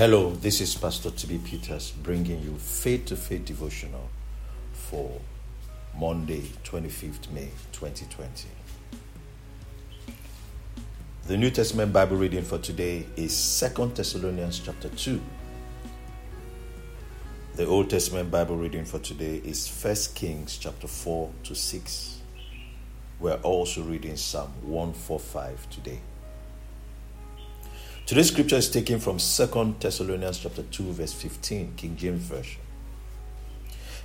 Hello, this is Pastor TB Peters bringing you faith to faith devotional for Monday, 25th May 2020. The New Testament Bible reading for today is 2 Thessalonians chapter 2. The Old Testament Bible reading for today is 1 Kings chapter 4 to 6. We're also reading Psalm 145 today. Today's scripture is taken from 2 Thessalonians chapter 2 verse 15, King James Version.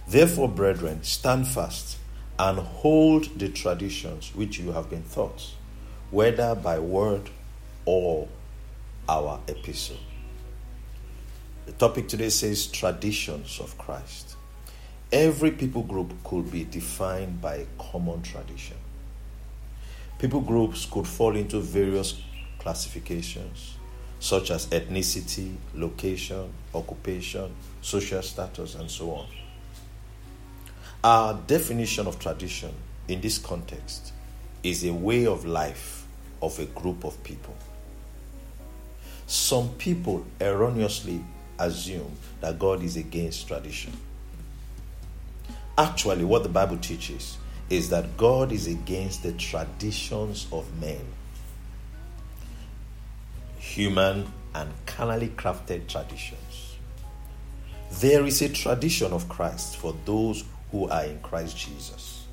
Therefore, brethren, stand fast and hold the traditions which you have been taught, whether by word or our epistle. The topic today says traditions of Christ. Every people group could be defined by a common tradition. People groups could fall into various classifications such as ethnicity, location, occupation, social status, and so on. Our definition of tradition in this context is a way of life of a group of people. Some people erroneously assume that God is against tradition. Actually, what the Bible teaches is that God is against the traditions of men human and carnally crafted traditions. There is a tradition of Christ for those who are in Christ Jesus.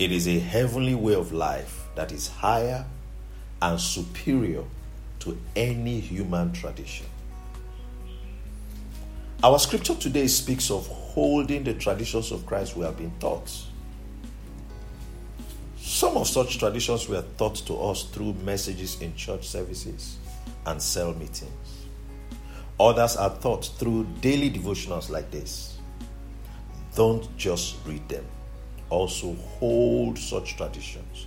It is a heavenly way of life that is higher and superior to any human tradition. Our scripture today speaks of holding the traditions of Christ we have been taught. Some of such traditions were taught to us through messages in church services and cell meetings. Others are taught through daily devotionals like this. Don't just read them, also hold such traditions.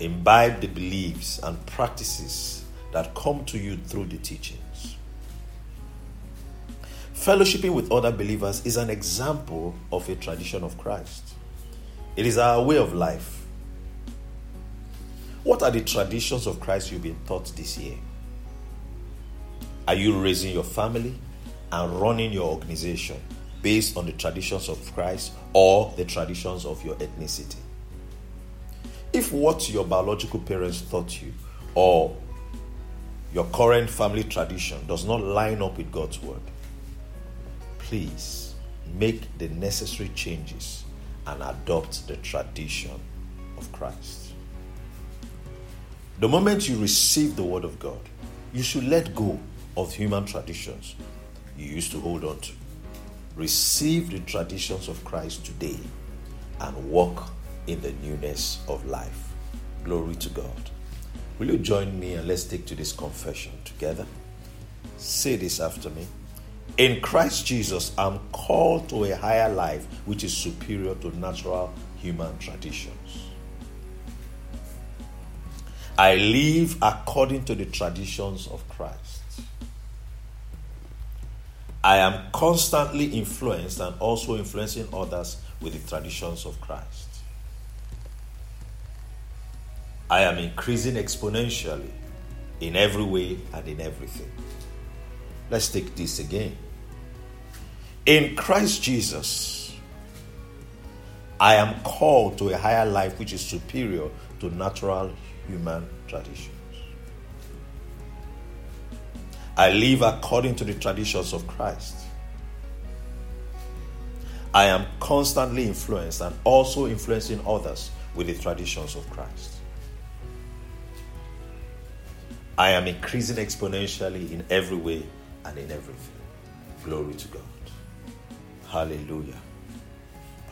Imbibe the beliefs and practices that come to you through the teachings. Fellowshipping with other believers is an example of a tradition of Christ. It is our way of life. What are the traditions of Christ you've been taught this year? Are you raising your family and running your organization based on the traditions of Christ or the traditions of your ethnicity? If what your biological parents taught you or your current family tradition does not line up with God's word, please make the necessary changes and adopt the tradition of Christ. The moment you receive the word of God, you should let go of human traditions you used to hold on to. Receive the traditions of Christ today and walk in the newness of life. Glory to God. Will you join me and let's take to this confession together? Say this after me. In Christ Jesus, I'm called to a higher life which is superior to natural human traditions. I live according to the traditions of Christ. I am constantly influenced and also influencing others with the traditions of Christ. I am increasing exponentially in every way and in everything. Let's take this again. In Christ Jesus, I am called to a higher life which is superior to natural human tradition. I live according to the traditions of Christ. I am constantly influenced and also influencing others with the traditions of Christ. I am increasing exponentially in every way and in everything. Glory to God. Hallelujah.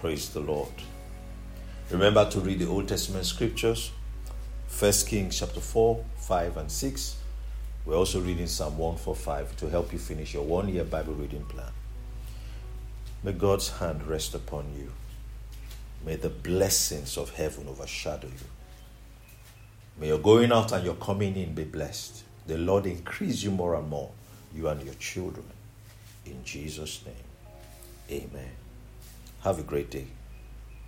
Praise the Lord. Remember to read the Old Testament scriptures, 1 Kings chapter 4, 5, and 6 we're also reading Psalm 145 to help you finish your one year Bible reading plan. May God's hand rest upon you. May the blessings of heaven overshadow you. May your going out and your coming in be blessed. The Lord increase you more and more, you and your children. In Jesus' name, amen. Have a great day.